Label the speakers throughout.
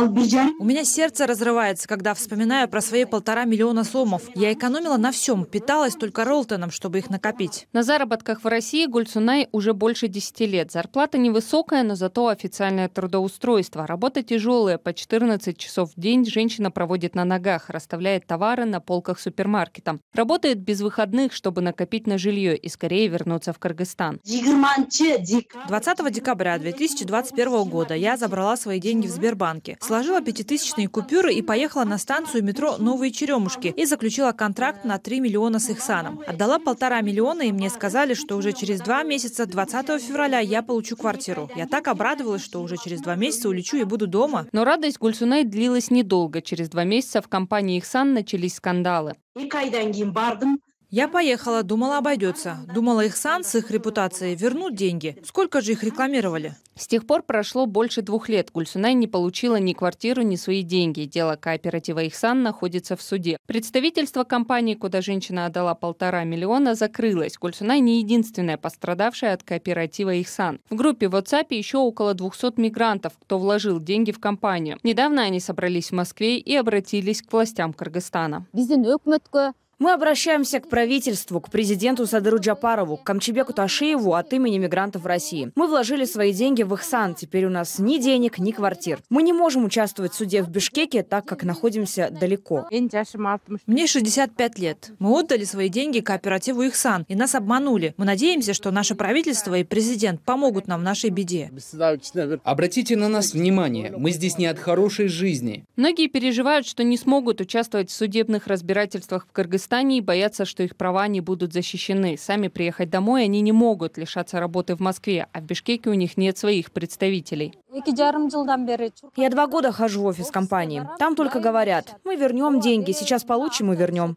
Speaker 1: У меня сердце разрывается, когда вспоминаю про свои полтора миллиона сомов. Я экономила на всем, питалась только Ролтоном, чтобы их накопить.
Speaker 2: На заработках в России Гульцунай уже больше 10 лет. Зарплата невысокая, но зато официальное трудоустройство. Работа тяжелая, по 14 часов в день женщина проводит на ногах, расставляет товары на полках супермаркета. Работает без выходных, чтобы накопить на жилье и скорее вернуться в Кыргызстан.
Speaker 1: 20 декабря 2021 года я забрала свои деньги в Сбербанке. Сложила пятитысячные купюры и поехала на станцию метро «Новые Черемушки» и заключила контракт на 3 миллиона с Ихсаном. Отдала полтора миллиона, и мне сказали, что уже через два месяца, 20 февраля, я получу квартиру. Я так обрадовалась, что уже через два месяца улечу и буду дома.
Speaker 2: Но радость Гульсунай длилась недолго. Через два месяца в компании «Ихсан» начались скандалы.
Speaker 1: Я поехала, думала обойдется. Думала их сан с их репутацией вернут деньги. Сколько же их рекламировали?
Speaker 2: С тех пор прошло больше двух лет. Гульсунай не получила ни квартиру, ни свои деньги. Дело кооператива «Ихсан» находится в суде. Представительство компании, куда женщина отдала полтора миллиона, закрылось. Гульсунай не единственная пострадавшая от кооператива «Ихсан». В группе WhatsApp еще около 200 мигрантов, кто вложил деньги в компанию. Недавно они собрались в Москве и обратились к властям Кыргызстана.
Speaker 3: Мы обращаемся к правительству, к президенту Садыру Джапарову, к Камчебеку Ташиеву от имени мигрантов России. Мы вложили свои деньги в Ихсан, теперь у нас ни денег, ни квартир. Мы не можем участвовать в суде в Бишкеке, так как находимся далеко.
Speaker 1: Мне 65 лет. Мы отдали свои деньги кооперативу Ихсан, и нас обманули. Мы надеемся, что наше правительство и президент помогут нам в нашей беде.
Speaker 4: Обратите на нас внимание. Мы здесь не от хорошей жизни.
Speaker 2: Многие переживают, что не смогут участвовать в судебных разбирательствах в Кыргызстане Казахстане и боятся, что их права не будут защищены. Сами приехать домой они не могут лишаться работы в Москве, а в Бишкеке у них нет своих представителей.
Speaker 3: Я два года хожу в офис компании. Там только говорят, мы вернем деньги, сейчас получим и вернем.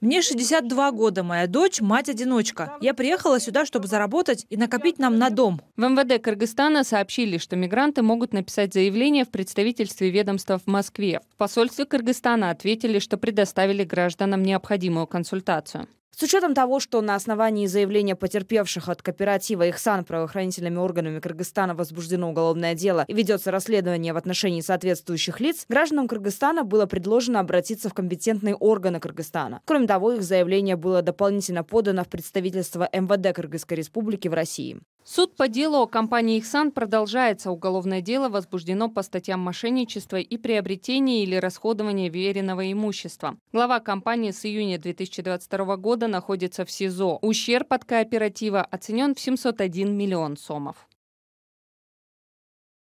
Speaker 1: Мне 62 года, моя дочь – мать-одиночка. Я приехала сюда, чтобы заработать и накопить нам на дом.
Speaker 2: В МВД Кыргызстана сообщили, что мигранты могут написать заявление в представительстве ведомства в Москве. В посольстве Кыргызстана ответили, что предоставили гражданам необходимую консультацию.
Speaker 3: С учетом того, что на основании заявления потерпевших от кооператива «Ихсан» правоохранительными органами Кыргызстана возбуждено уголовное дело и ведется расследование в отношении соответствующих лиц, гражданам Кыргызстана было предложено обратиться в компетентные органы Кыргызстана. Кроме того, их заявление было дополнительно подано в представительство МВД Кыргызской Республики в России.
Speaker 2: Суд по делу о компании «Ихсан» продолжается. Уголовное дело возбуждено по статьям мошенничества и приобретения или расходования веренного имущества. Глава компании с июня 2022 года находится в СИЗО. Ущерб от кооператива оценен в 701 миллион сомов.